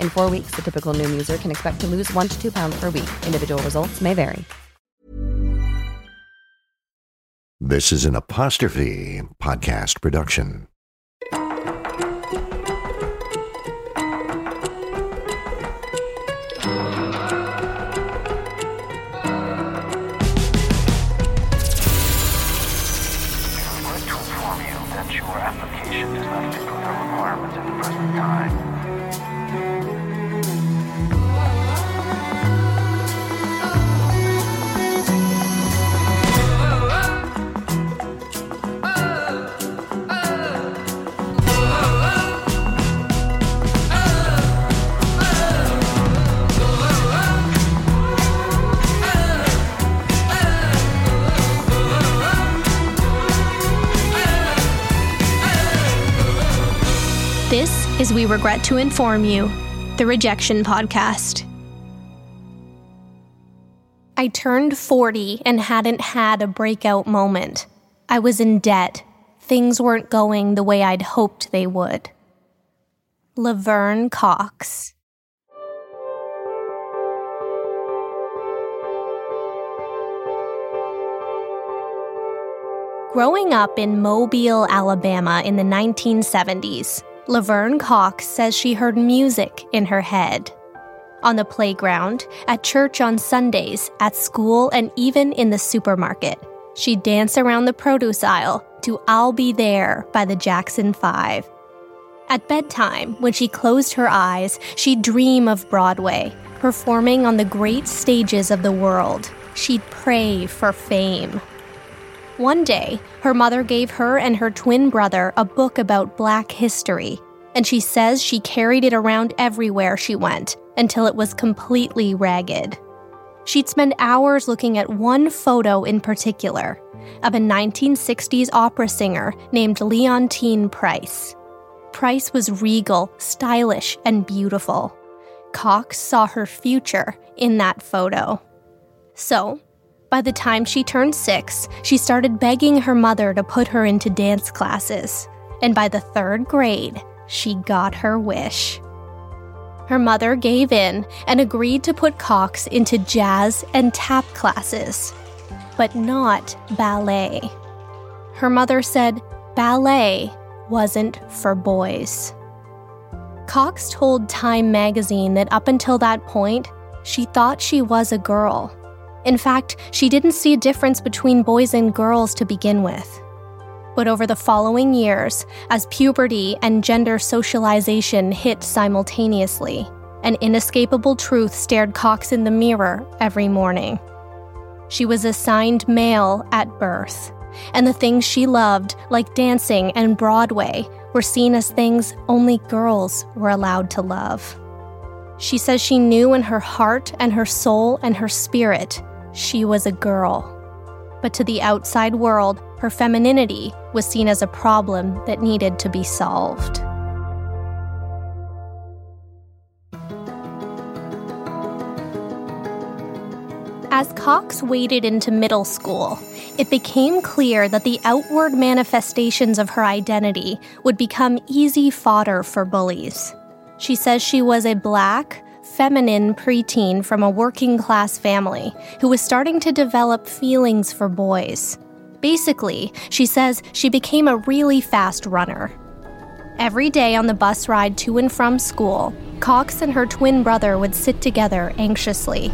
In four weeks, the typical Noom user can expect to lose one to two pounds per week. Individual results may vary. This is an apostrophe podcast production. Is We Regret to Inform You, the Rejection Podcast. I turned 40 and hadn't had a breakout moment. I was in debt. Things weren't going the way I'd hoped they would. Laverne Cox. Growing up in Mobile, Alabama in the 1970s, Laverne Cox says she heard music in her head. On the playground, at church on Sundays, at school, and even in the supermarket, she'd dance around the produce aisle to I'll Be There by the Jackson Five. At bedtime, when she closed her eyes, she'd dream of Broadway, performing on the great stages of the world. She'd pray for fame. One day, her mother gave her and her twin brother a book about black history, and she says she carried it around everywhere she went until it was completely ragged. She'd spend hours looking at one photo in particular of a 1960s opera singer named Leontyne Price. Price was regal, stylish, and beautiful. Cox saw her future in that photo. So, by the time she turned six, she started begging her mother to put her into dance classes. And by the third grade, she got her wish. Her mother gave in and agreed to put Cox into jazz and tap classes, but not ballet. Her mother said ballet wasn't for boys. Cox told Time magazine that up until that point, she thought she was a girl. In fact, she didn't see a difference between boys and girls to begin with. But over the following years, as puberty and gender socialization hit simultaneously, an inescapable truth stared Cox in the mirror every morning. She was assigned male at birth, and the things she loved, like dancing and Broadway, were seen as things only girls were allowed to love. She says she knew in her heart and her soul and her spirit she was a girl. But to the outside world, her femininity was seen as a problem that needed to be solved. As Cox waded into middle school, it became clear that the outward manifestations of her identity would become easy fodder for bullies. She says she was a black, feminine preteen from a working class family who was starting to develop feelings for boys. Basically, she says she became a really fast runner. Every day on the bus ride to and from school, Cox and her twin brother would sit together anxiously.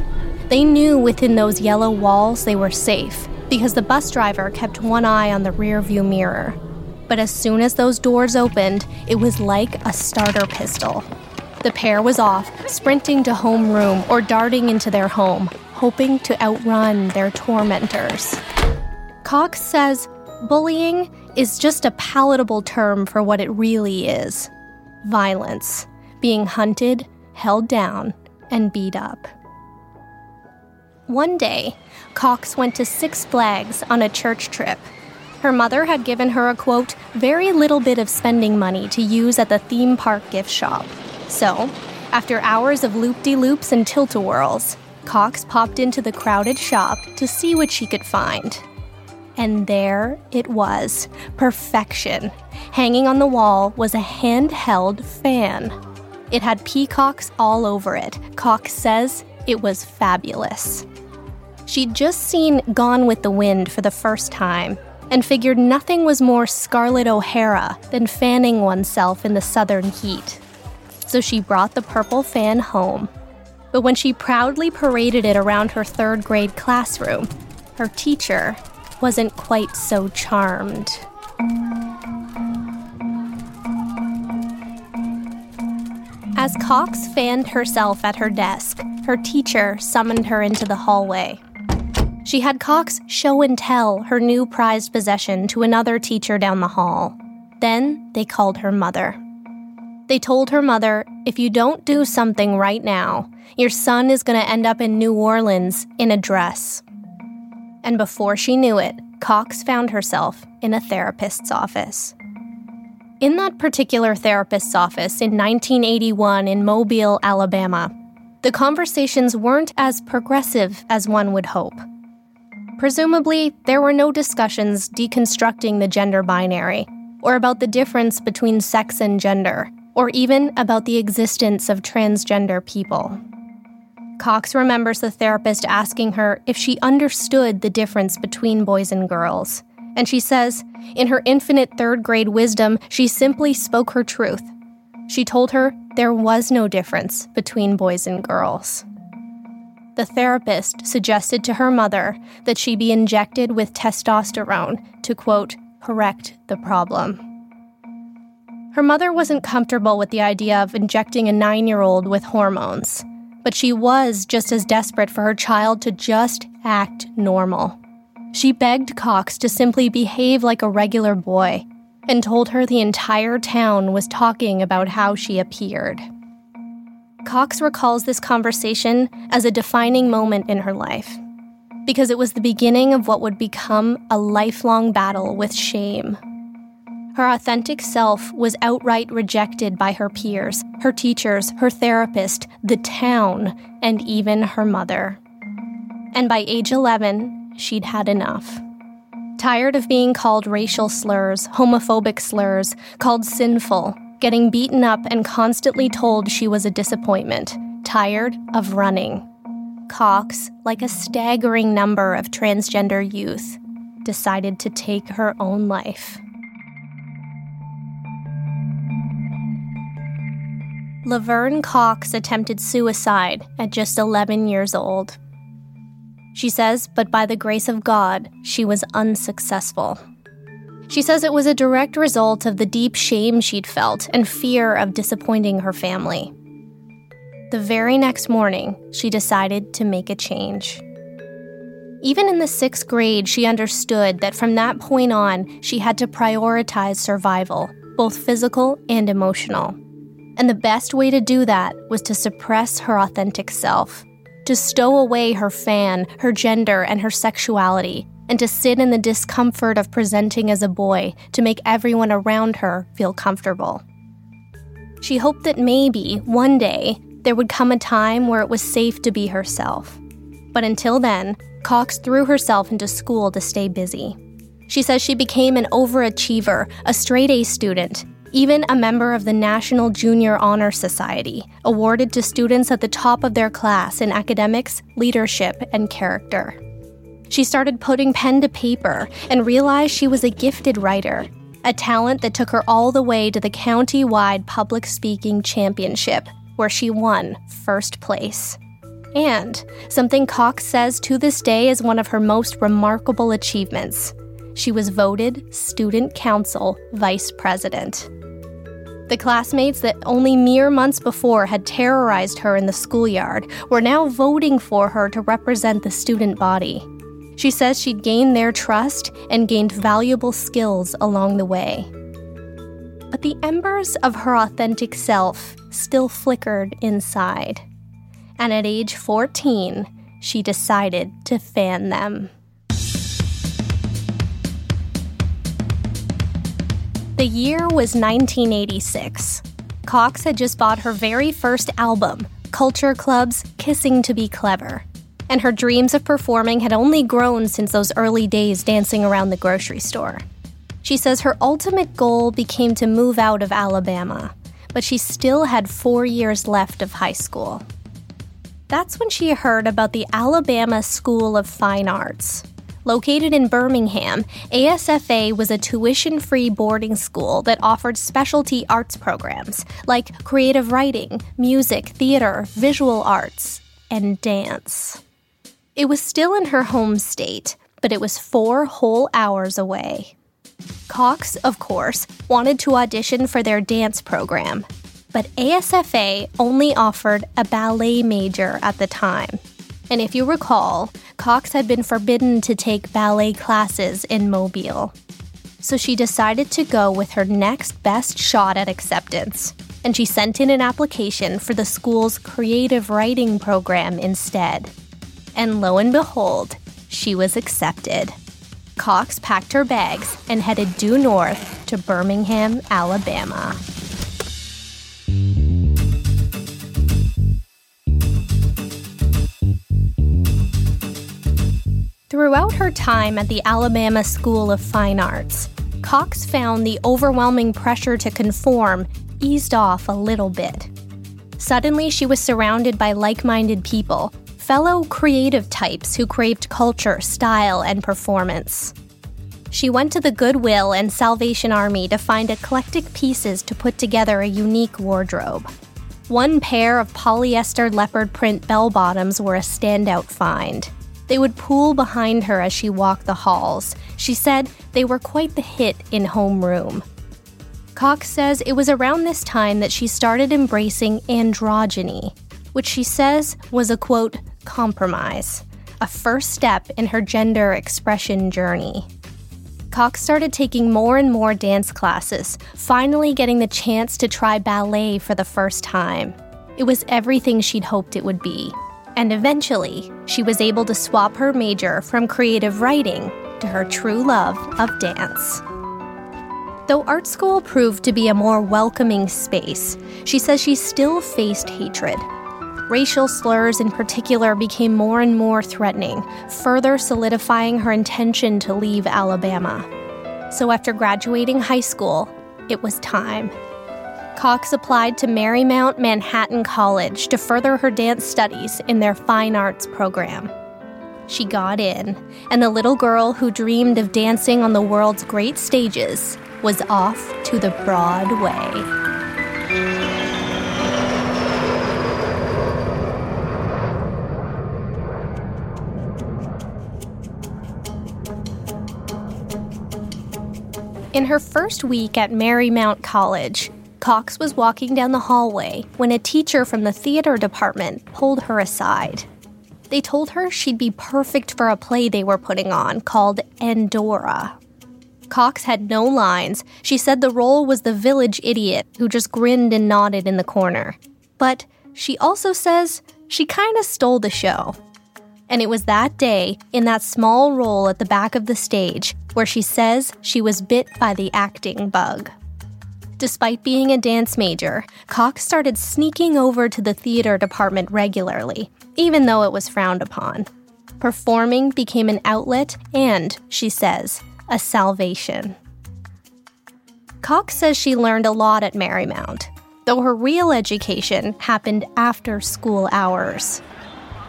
They knew within those yellow walls they were safe because the bus driver kept one eye on the rearview mirror. But as soon as those doors opened, it was like a starter pistol. The pair was off, sprinting to homeroom or darting into their home, hoping to outrun their tormentors. Cox says bullying is just a palatable term for what it really is violence, being hunted, held down, and beat up. One day, Cox went to Six Flags on a church trip. Her mother had given her a quote, very little bit of spending money to use at the theme park gift shop. So, after hours of loop de loops and tilt a whirls, Cox popped into the crowded shop to see what she could find. And there it was perfection. Hanging on the wall was a handheld fan. It had peacocks all over it. Cox says it was fabulous. She'd just seen Gone with the Wind for the first time and figured nothing was more Scarlett O'Hara than fanning oneself in the southern heat so she brought the purple fan home. But when she proudly paraded it around her third grade classroom, her teacher wasn't quite so charmed. As Cox fanned herself at her desk, her teacher summoned her into the hallway. She had Cox show and tell her new prized possession to another teacher down the hall. Then they called her mother. They told her mother, if you don't do something right now, your son is going to end up in New Orleans in a dress. And before she knew it, Cox found herself in a therapist's office. In that particular therapist's office in 1981 in Mobile, Alabama, the conversations weren't as progressive as one would hope. Presumably, there were no discussions deconstructing the gender binary or about the difference between sex and gender or even about the existence of transgender people. Cox remembers the therapist asking her if she understood the difference between boys and girls. And she says, in her infinite third grade wisdom, she simply spoke her truth. She told her there was no difference between boys and girls. The therapist suggested to her mother that she be injected with testosterone to, quote, correct the problem. Her mother wasn't comfortable with the idea of injecting a nine year old with hormones, but she was just as desperate for her child to just act normal. She begged Cox to simply behave like a regular boy and told her the entire town was talking about how she appeared. Cox recalls this conversation as a defining moment in her life because it was the beginning of what would become a lifelong battle with shame. Her authentic self was outright rejected by her peers, her teachers, her therapist, the town, and even her mother. And by age 11, she'd had enough. Tired of being called racial slurs, homophobic slurs, called sinful, getting beaten up and constantly told she was a disappointment, tired of running. Cox, like a staggering number of transgender youth, decided to take her own life. Laverne Cox attempted suicide at just 11 years old. She says, but by the grace of God, she was unsuccessful. She says it was a direct result of the deep shame she'd felt and fear of disappointing her family. The very next morning, she decided to make a change. Even in the sixth grade, she understood that from that point on, she had to prioritize survival, both physical and emotional. And the best way to do that was to suppress her authentic self, to stow away her fan, her gender, and her sexuality, and to sit in the discomfort of presenting as a boy to make everyone around her feel comfortable. She hoped that maybe, one day, there would come a time where it was safe to be herself. But until then, Cox threw herself into school to stay busy. She says she became an overachiever, a straight A student, even a member of the National Junior Honor Society, awarded to students at the top of their class in academics, leadership, and character. She started putting pen to paper and realized she was a gifted writer, a talent that took her all the way to the county wide public speaking championship, where she won first place. And something Cox says to this day is one of her most remarkable achievements. She was voted Student Council Vice President. The classmates that only mere months before had terrorized her in the schoolyard were now voting for her to represent the student body. She says she'd gained their trust and gained valuable skills along the way. But the embers of her authentic self still flickered inside. And at age 14, she decided to fan them. The year was 1986. Cox had just bought her very first album, Culture Club's Kissing to Be Clever. And her dreams of performing had only grown since those early days dancing around the grocery store. She says her ultimate goal became to move out of Alabama, but she still had four years left of high school. That's when she heard about the Alabama School of Fine Arts, Located in Birmingham, ASFA was a tuition free boarding school that offered specialty arts programs like creative writing, music, theater, visual arts, and dance. It was still in her home state, but it was four whole hours away. Cox, of course, wanted to audition for their dance program, but ASFA only offered a ballet major at the time. And if you recall, Cox had been forbidden to take ballet classes in Mobile. So she decided to go with her next best shot at acceptance, and she sent in an application for the school's creative writing program instead. And lo and behold, she was accepted. Cox packed her bags and headed due north to Birmingham, Alabama. Throughout her time at the Alabama School of Fine Arts, Cox found the overwhelming pressure to conform eased off a little bit. Suddenly, she was surrounded by like minded people, fellow creative types who craved culture, style, and performance. She went to the Goodwill and Salvation Army to find eclectic pieces to put together a unique wardrobe. One pair of polyester leopard print bell bottoms were a standout find. They would pool behind her as she walked the halls. She said they were quite the hit in homeroom. Cox says it was around this time that she started embracing androgyny, which she says was a quote, compromise, a first step in her gender expression journey. Cox started taking more and more dance classes, finally getting the chance to try ballet for the first time. It was everything she'd hoped it would be and eventually, she was able to swap her major from creative writing to her true love of dance. Though art school proved to be a more welcoming space, she says she still faced hatred. Racial slurs, in particular, became more and more threatening, further solidifying her intention to leave Alabama. So, after graduating high school, it was time. Cox applied to Marymount Manhattan College to further her dance studies in their fine arts program. She got in, and the little girl who dreamed of dancing on the world's great stages was off to the Broadway. In her first week at Marymount College, Cox was walking down the hallway when a teacher from the theater department pulled her aside. They told her she'd be perfect for a play they were putting on called Andorra. Cox had no lines. She said the role was the village idiot who just grinned and nodded in the corner. But she also says she kind of stole the show. And it was that day, in that small role at the back of the stage, where she says she was bit by the acting bug. Despite being a dance major, Cox started sneaking over to the theater department regularly, even though it was frowned upon. performing became an outlet and, she says, a salvation. Cox says she learned a lot at Marymount, though her real education happened after school hours.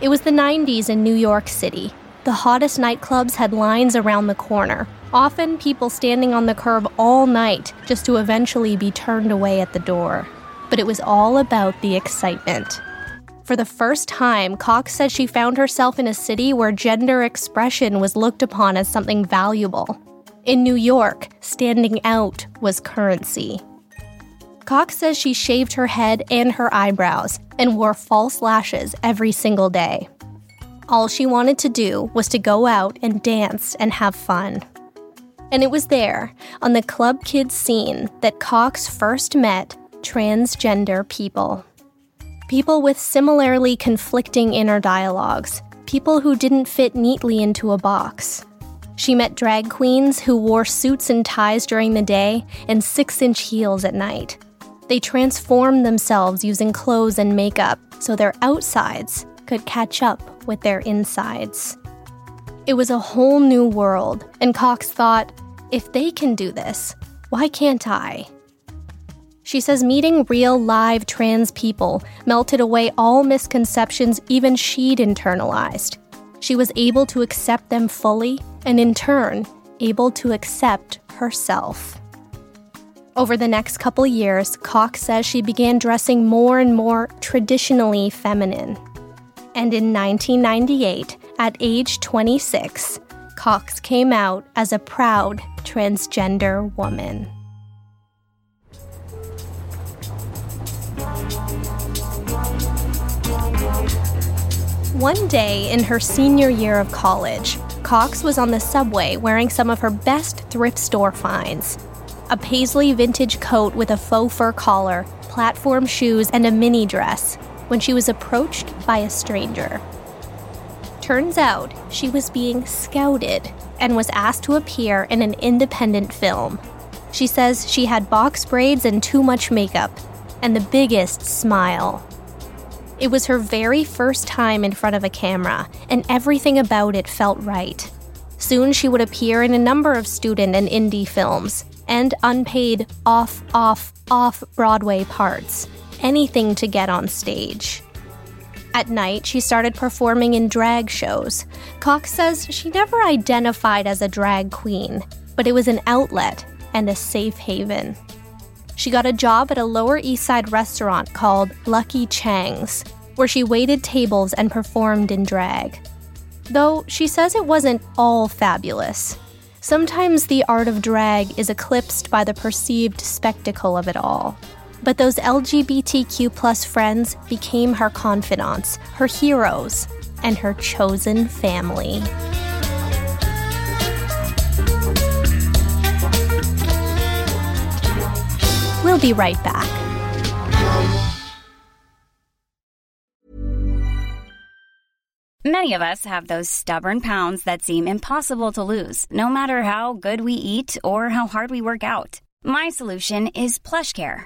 It was the 90s in New York City. The hottest nightclubs had lines around the corner, often people standing on the curb all night just to eventually be turned away at the door. But it was all about the excitement. For the first time, Cox says she found herself in a city where gender expression was looked upon as something valuable. In New York, standing out was currency. Cox says she shaved her head and her eyebrows and wore false lashes every single day. All she wanted to do was to go out and dance and have fun. And it was there, on the club kids scene, that Cox first met transgender people. People with similarly conflicting inner dialogues, people who didn't fit neatly into a box. She met drag queens who wore suits and ties during the day and six inch heels at night. They transformed themselves using clothes and makeup so their outsides could catch up with their insides. It was a whole new world, and Cox thought, if they can do this, why can't I? She says meeting real live trans people melted away all misconceptions even she'd internalized. She was able to accept them fully and in turn, able to accept herself. Over the next couple years, Cox says she began dressing more and more traditionally feminine. And in 1998, at age 26, Cox came out as a proud transgender woman. One day in her senior year of college, Cox was on the subway wearing some of her best thrift store finds a paisley vintage coat with a faux fur collar, platform shoes, and a mini dress when she was approached by a stranger. Turns out she was being scouted and was asked to appear in an independent film. She says she had box braids and too much makeup, and the biggest smile. It was her very first time in front of a camera, and everything about it felt right. Soon she would appear in a number of student and indie films, and unpaid off, off, off Broadway parts. Anything to get on stage. At night, she started performing in drag shows. Cox says she never identified as a drag queen, but it was an outlet and a safe haven. She got a job at a Lower East Side restaurant called Lucky Cheng's, where she waited tables and performed in drag. Though she says it wasn't all fabulous. Sometimes the art of drag is eclipsed by the perceived spectacle of it all. But those LGBTQ plus friends became her confidants, her heroes, and her chosen family. We'll be right back. Many of us have those stubborn pounds that seem impossible to lose, no matter how good we eat or how hard we work out. My solution is PlushCare.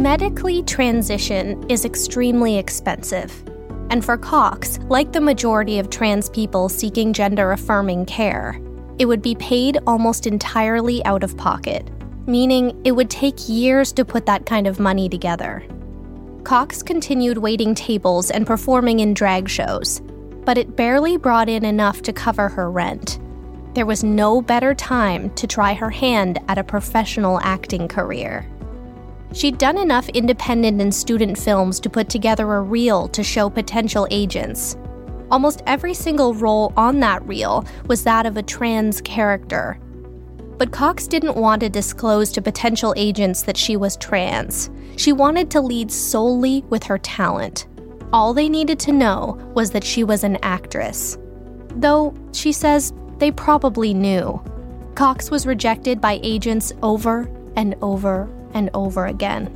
Medically transition is extremely expensive. And for Cox, like the majority of trans people seeking gender affirming care, it would be paid almost entirely out of pocket, meaning it would take years to put that kind of money together. Cox continued waiting tables and performing in drag shows, but it barely brought in enough to cover her rent. There was no better time to try her hand at a professional acting career. She'd done enough independent and student films to put together a reel to show potential agents. Almost every single role on that reel was that of a trans character. But Cox didn't want to disclose to potential agents that she was trans. She wanted to lead solely with her talent. All they needed to know was that she was an actress. Though, she says, they probably knew. Cox was rejected by agents over and over and over again.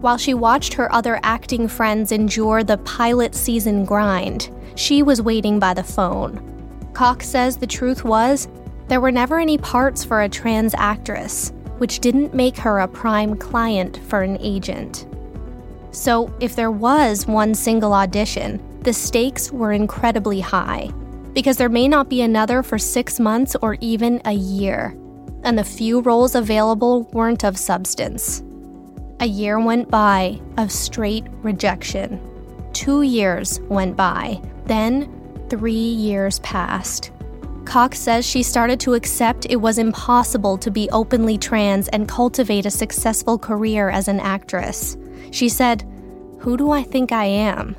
While she watched her other acting friends endure the pilot season grind, she was waiting by the phone. Cox says the truth was, there were never any parts for a trans actress, which didn't make her a prime client for an agent. So, if there was one single audition, the stakes were incredibly high, because there may not be another for six months or even a year and the few roles available weren't of substance. A year went by of straight rejection. Two years went by. Then, three years passed. Cox says she started to accept it was impossible to be openly trans and cultivate a successful career as an actress. She said, Who do I think I am?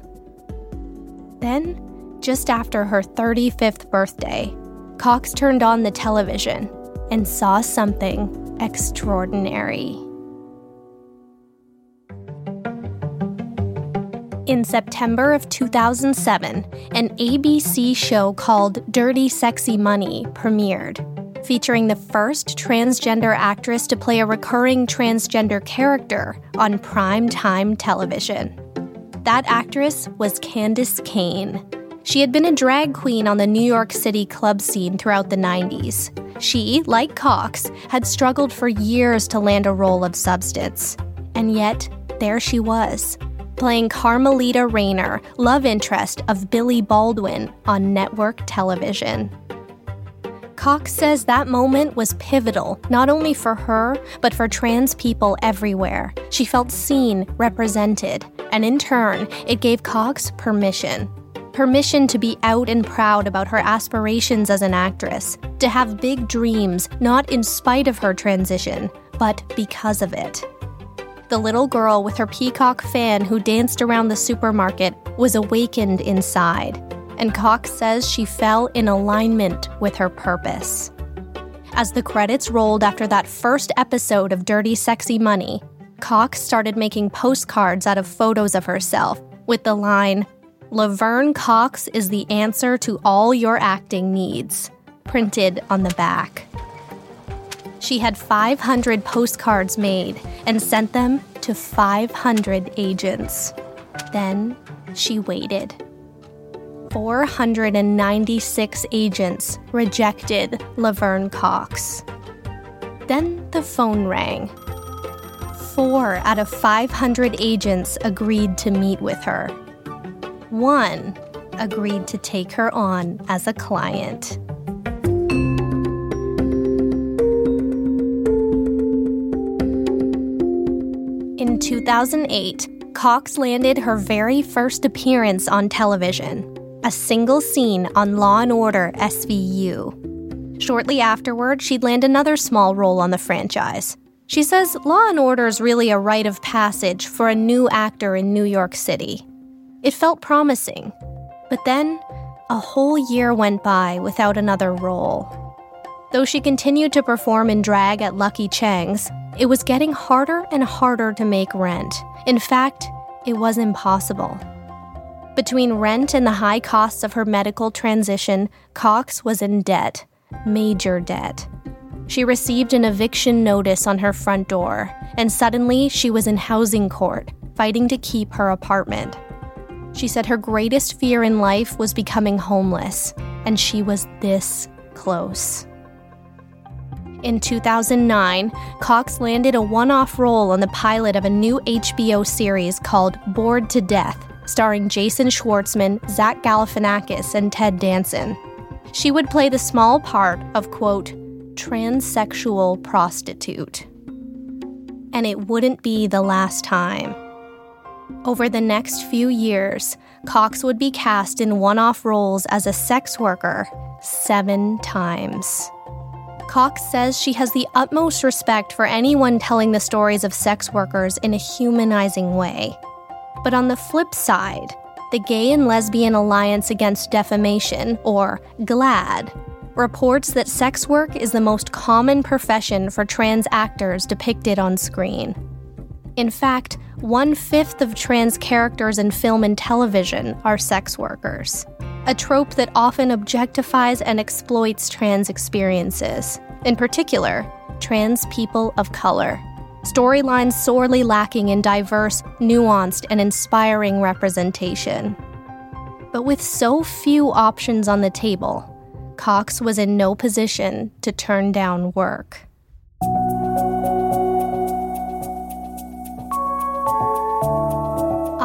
Then, just after her 35th birthday, Cox turned on the television and saw something extraordinary. In September of 2007, an ABC show called Dirty Sexy Money premiered, featuring the first transgender actress to play a recurring transgender character on prime time television. That actress was Candis Cayne. She had been a drag queen on the New York City club scene throughout the 90s. She, like Cox, had struggled for years to land a role of substance. And yet, there she was, playing Carmelita Rainer, love interest of Billy Baldwin on network television. Cox says that moment was pivotal, not only for her, but for trans people everywhere. She felt seen, represented, and in turn, it gave Cox permission permission to be out and proud about her aspirations as an actress, to have big dreams, not in spite of her transition, but because of it. The little girl with her peacock fan who danced around the supermarket was awakened inside, and Cox says she fell in alignment with her purpose. As the credits rolled after that first episode of Dirty Sexy Money, Cox started making postcards out of photos of herself with the line, Laverne Cox is the answer to all your acting needs, printed on the back. She had 500 postcards made and sent them to 500 agents. Then she waited. 496 agents rejected Laverne Cox. Then the phone rang. Four out of 500 agents agreed to meet with her one agreed to take her on as a client. In 2008, Cox landed her very first appearance on television, a single scene on Law and Order SVU. Shortly afterward, she'd land another small role on the franchise. She says Law and Order is really a rite of passage for a new actor in New York City. It felt promising. But then, a whole year went by without another role. Though she continued to perform in drag at Lucky Cheng's, it was getting harder and harder to make rent. In fact, it was impossible. Between rent and the high costs of her medical transition, Cox was in debt, major debt. She received an eviction notice on her front door, and suddenly she was in housing court, fighting to keep her apartment. She said her greatest fear in life was becoming homeless, and she was this close. In 2009, Cox landed a one off role on the pilot of a new HBO series called Bored to Death, starring Jason Schwartzman, Zach Galifianakis, and Ted Danson. She would play the small part of, quote, transsexual prostitute. And it wouldn't be the last time. Over the next few years, Cox would be cast in one off roles as a sex worker seven times. Cox says she has the utmost respect for anyone telling the stories of sex workers in a humanizing way. But on the flip side, the Gay and Lesbian Alliance Against Defamation, or GLAAD, reports that sex work is the most common profession for trans actors depicted on screen. In fact, one fifth of trans characters in film and television are sex workers, a trope that often objectifies and exploits trans experiences, in particular, trans people of color. Storylines sorely lacking in diverse, nuanced, and inspiring representation. But with so few options on the table, Cox was in no position to turn down work.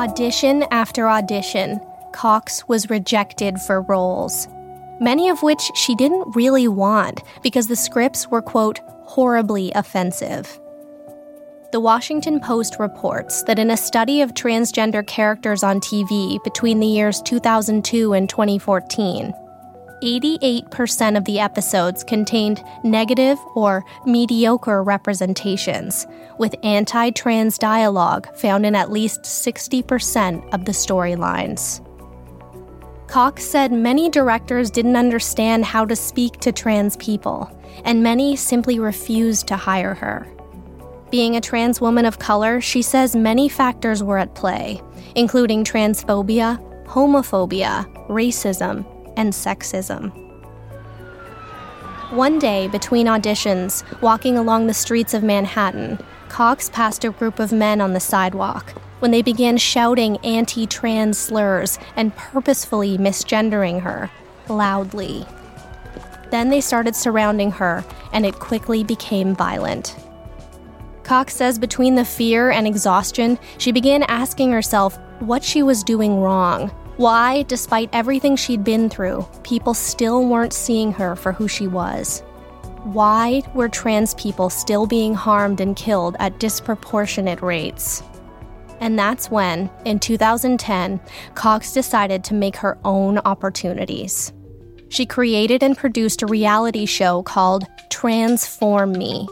Audition after audition, Cox was rejected for roles, many of which she didn't really want because the scripts were, quote, horribly offensive. The Washington Post reports that in a study of transgender characters on TV between the years 2002 and 2014, 88% of the episodes contained negative or mediocre representations, with anti trans dialogue found in at least 60% of the storylines. Cox said many directors didn't understand how to speak to trans people, and many simply refused to hire her. Being a trans woman of color, she says many factors were at play, including transphobia, homophobia, racism, and sexism. One day, between auditions, walking along the streets of Manhattan, Cox passed a group of men on the sidewalk when they began shouting anti trans slurs and purposefully misgendering her, loudly. Then they started surrounding her, and it quickly became violent. Cox says between the fear and exhaustion, she began asking herself what she was doing wrong why, despite everything she'd been through, people still weren't seeing her for who she was. Why were trans people still being harmed and killed at disproportionate rates? And that's when, in 2010, Cox decided to make her own opportunities. She created and produced a reality show called Transform Me,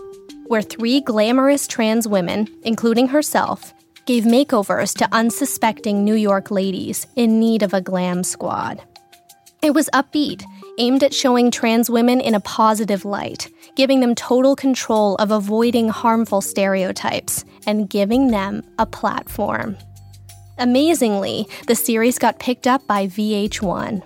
where three glamorous trans women, including herself, gave makeovers to unsuspecting New York ladies in need of a glam squad. It was upbeat, aimed at showing trans women in a positive light, giving them total control of avoiding harmful stereotypes, and giving them a platform. Amazingly, the series got picked up by VH1.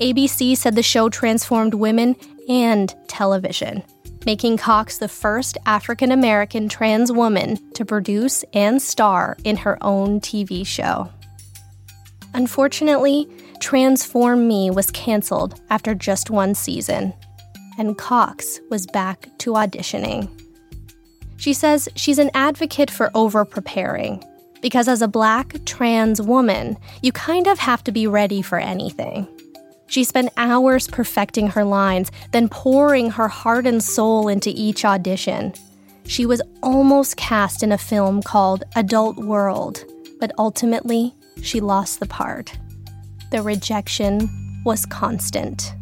ABC said the show transformed women and television making Cox the first African American trans woman to produce and star in her own TV show. Unfortunately, Transform Me was canceled after just one season, and Cox was back to auditioning. She says she's an advocate for over preparing because as a black trans woman, you kind of have to be ready for anything. She spent hours perfecting her lines, then pouring her heart and soul into each audition. She was almost cast in a film called Adult World, but ultimately, she lost the part. The rejection was constant.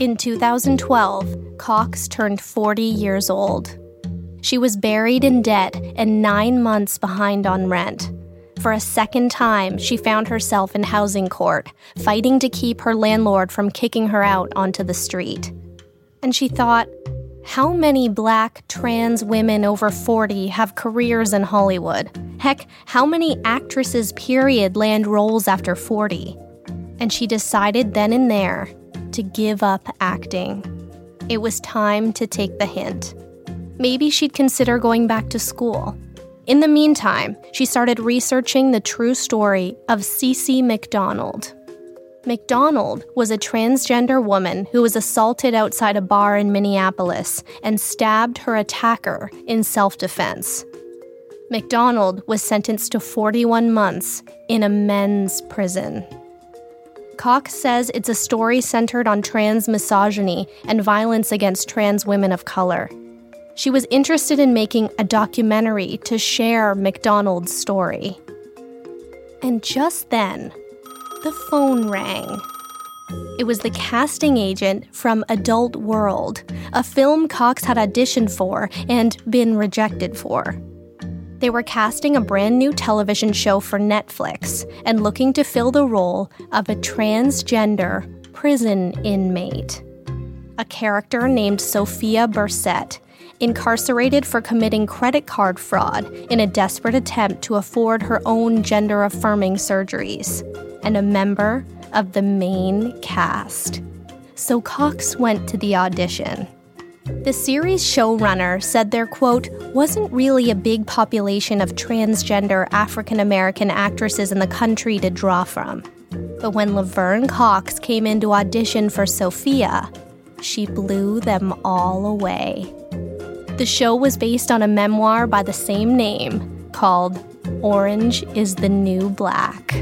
In 2012, Cox turned 40 years old. She was buried in debt and nine months behind on rent. For a second time, she found herself in housing court, fighting to keep her landlord from kicking her out onto the street. And she thought, how many black trans women over 40 have careers in Hollywood? Heck, how many actresses, period, land roles after 40? And she decided then and there to give up acting. It was time to take the hint. Maybe she'd consider going back to school. In the meantime, she started researching the true story of Cece McDonald. McDonald was a transgender woman who was assaulted outside a bar in Minneapolis and stabbed her attacker in self defense. McDonald was sentenced to 41 months in a men's prison. Cox says it's a story centered on trans misogyny and violence against trans women of color. She was interested in making a documentary to share McDonald's story. And just then, the phone rang. It was the casting agent from Adult World, a film Cox had auditioned for and been rejected for. They were casting a brand new television show for Netflix and looking to fill the role of a transgender prison inmate. A character named Sophia Burset, incarcerated for committing credit card fraud in a desperate attempt to afford her own gender affirming surgeries, and a member of the main cast. So Cox went to the audition. The series showrunner said there, quote, wasn't really a big population of transgender African American actresses in the country to draw from. But when Laverne Cox came in to audition for Sophia, she blew them all away. The show was based on a memoir by the same name called Orange is the New Black.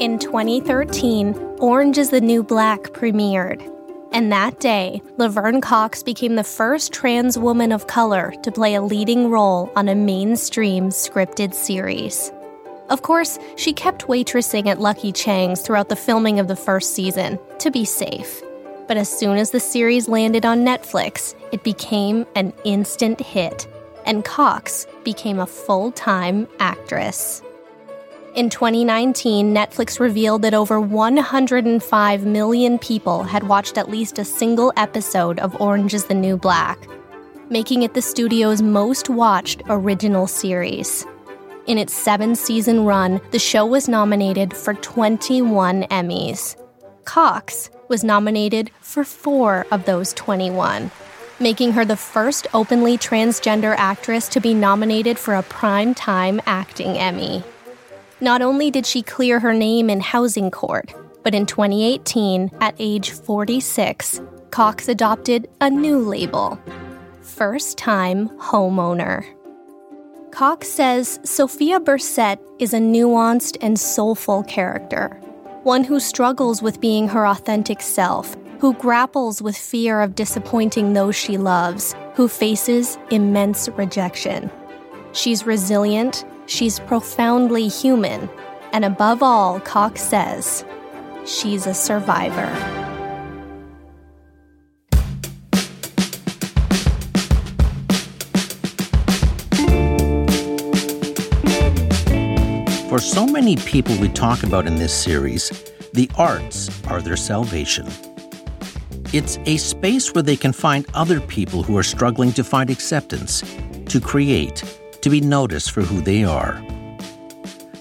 In 2013, Orange is the New Black premiered. And that day, Laverne Cox became the first trans woman of color to play a leading role on a mainstream scripted series. Of course, she kept waitressing at Lucky Cheng's throughout the filming of the first season, to be safe. But as soon as the series landed on Netflix, it became an instant hit, and Cox became a full time actress. In 2019, Netflix revealed that over 105 million people had watched at least a single episode of Orange is the New Black, making it the studio's most watched original series. In its seven season run, the show was nominated for 21 Emmys. Cox was nominated for four of those 21, making her the first openly transgender actress to be nominated for a Primetime Acting Emmy. Not only did she clear her name in housing court, but in 2018, at age 46, Cox adopted a new label First Time Homeowner. Cox says Sophia Burset is a nuanced and soulful character, one who struggles with being her authentic self, who grapples with fear of disappointing those she loves, who faces immense rejection. She's resilient, She's profoundly human, and above all, Cox says, she's a survivor. For so many people we talk about in this series, the arts are their salvation. It's a space where they can find other people who are struggling to find acceptance, to create, to be noticed for who they are.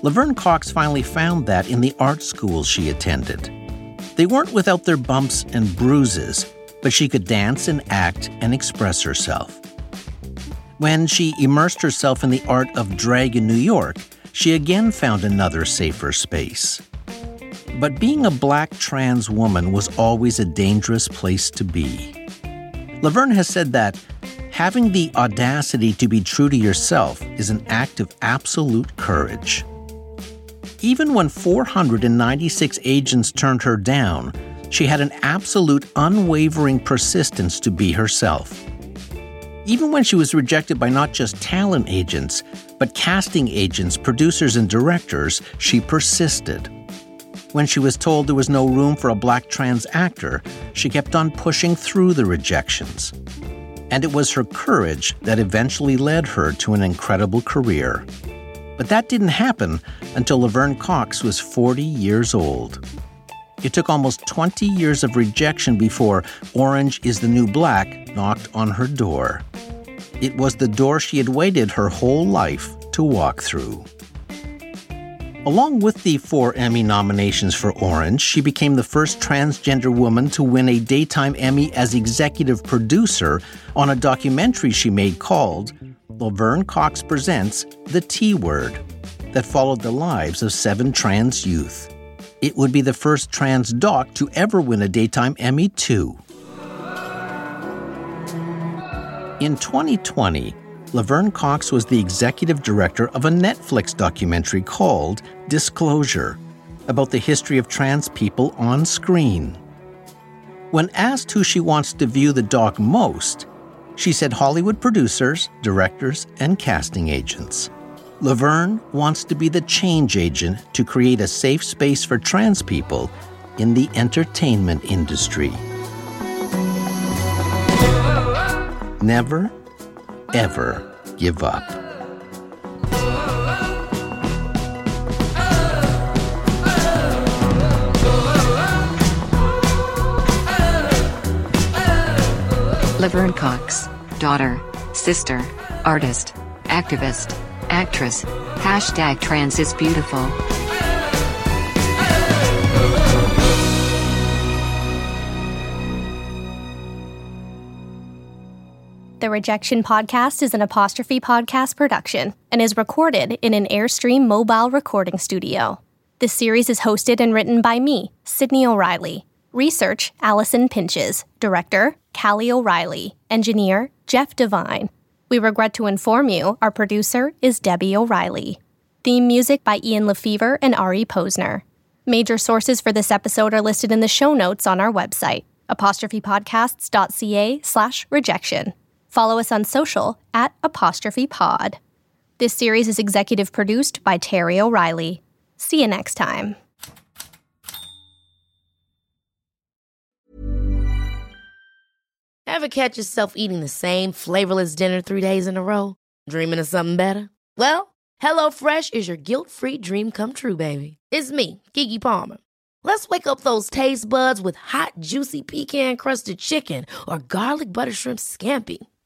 Laverne Cox finally found that in the art schools she attended. They weren't without their bumps and bruises, but she could dance and act and express herself. When she immersed herself in the art of drag in New York, she again found another safer space. But being a black trans woman was always a dangerous place to be. Laverne has said that Having the audacity to be true to yourself is an act of absolute courage. Even when 496 agents turned her down, she had an absolute unwavering persistence to be herself. Even when she was rejected by not just talent agents, but casting agents, producers, and directors, she persisted. When she was told there was no room for a black trans actor, she kept on pushing through the rejections. And it was her courage that eventually led her to an incredible career. But that didn't happen until Laverne Cox was 40 years old. It took almost 20 years of rejection before Orange is the New Black knocked on her door. It was the door she had waited her whole life to walk through. Along with the four Emmy nominations for Orange, she became the first transgender woman to win a Daytime Emmy as executive producer on a documentary she made called Laverne Cox Presents The T Word, that followed the lives of seven trans youth. It would be the first trans doc to ever win a Daytime Emmy, too. In 2020, Laverne Cox was the executive director of a Netflix documentary called Disclosure about the history of trans people on screen. When asked who she wants to view the doc most, she said Hollywood producers, directors, and casting agents. Laverne wants to be the change agent to create a safe space for trans people in the entertainment industry. Never ever give up. Laverne Cox, daughter, sister, artist, activist, actress. Hashtag trans is beautiful. The Rejection Podcast is an apostrophe podcast production and is recorded in an Airstream mobile recording studio. This series is hosted and written by me, Sydney O'Reilly. Research, Allison Pinches. Director, Callie O'Reilly. Engineer, Jeff Devine. We regret to inform you our producer is Debbie O'Reilly. Theme music by Ian LeFeuvre and Ari Posner. Major sources for this episode are listed in the show notes on our website, apostrophepodcasts.ca slash rejection. Follow us on social at apostrophe pod. This series is executive produced by Terry O'Reilly. See you next time. Ever catch yourself eating the same flavorless dinner three days in a row? Dreaming of something better? Well, HelloFresh is your guilt free dream come true, baby. It's me, Keke Palmer. Let's wake up those taste buds with hot, juicy pecan crusted chicken or garlic butter shrimp scampi.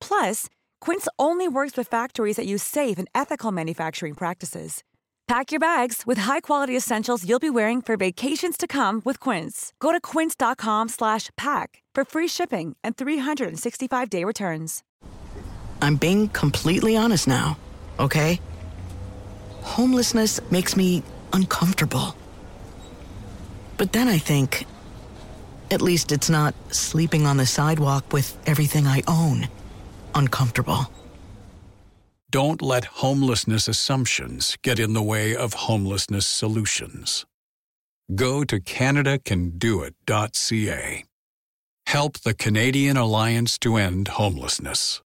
Plus, Quince only works with factories that use safe and ethical manufacturing practices. Pack your bags with high-quality essentials you'll be wearing for vacations to come with Quince. Go to quince.com/pack for free shipping and 365-day returns. I'm being completely honest now, okay? Homelessness makes me uncomfortable. But then I think at least it's not sleeping on the sidewalk with everything I own uncomfortable. Don't let homelessness assumptions get in the way of homelessness solutions. Go to CanadaCanDoIt.ca. Help the Canadian Alliance to End Homelessness.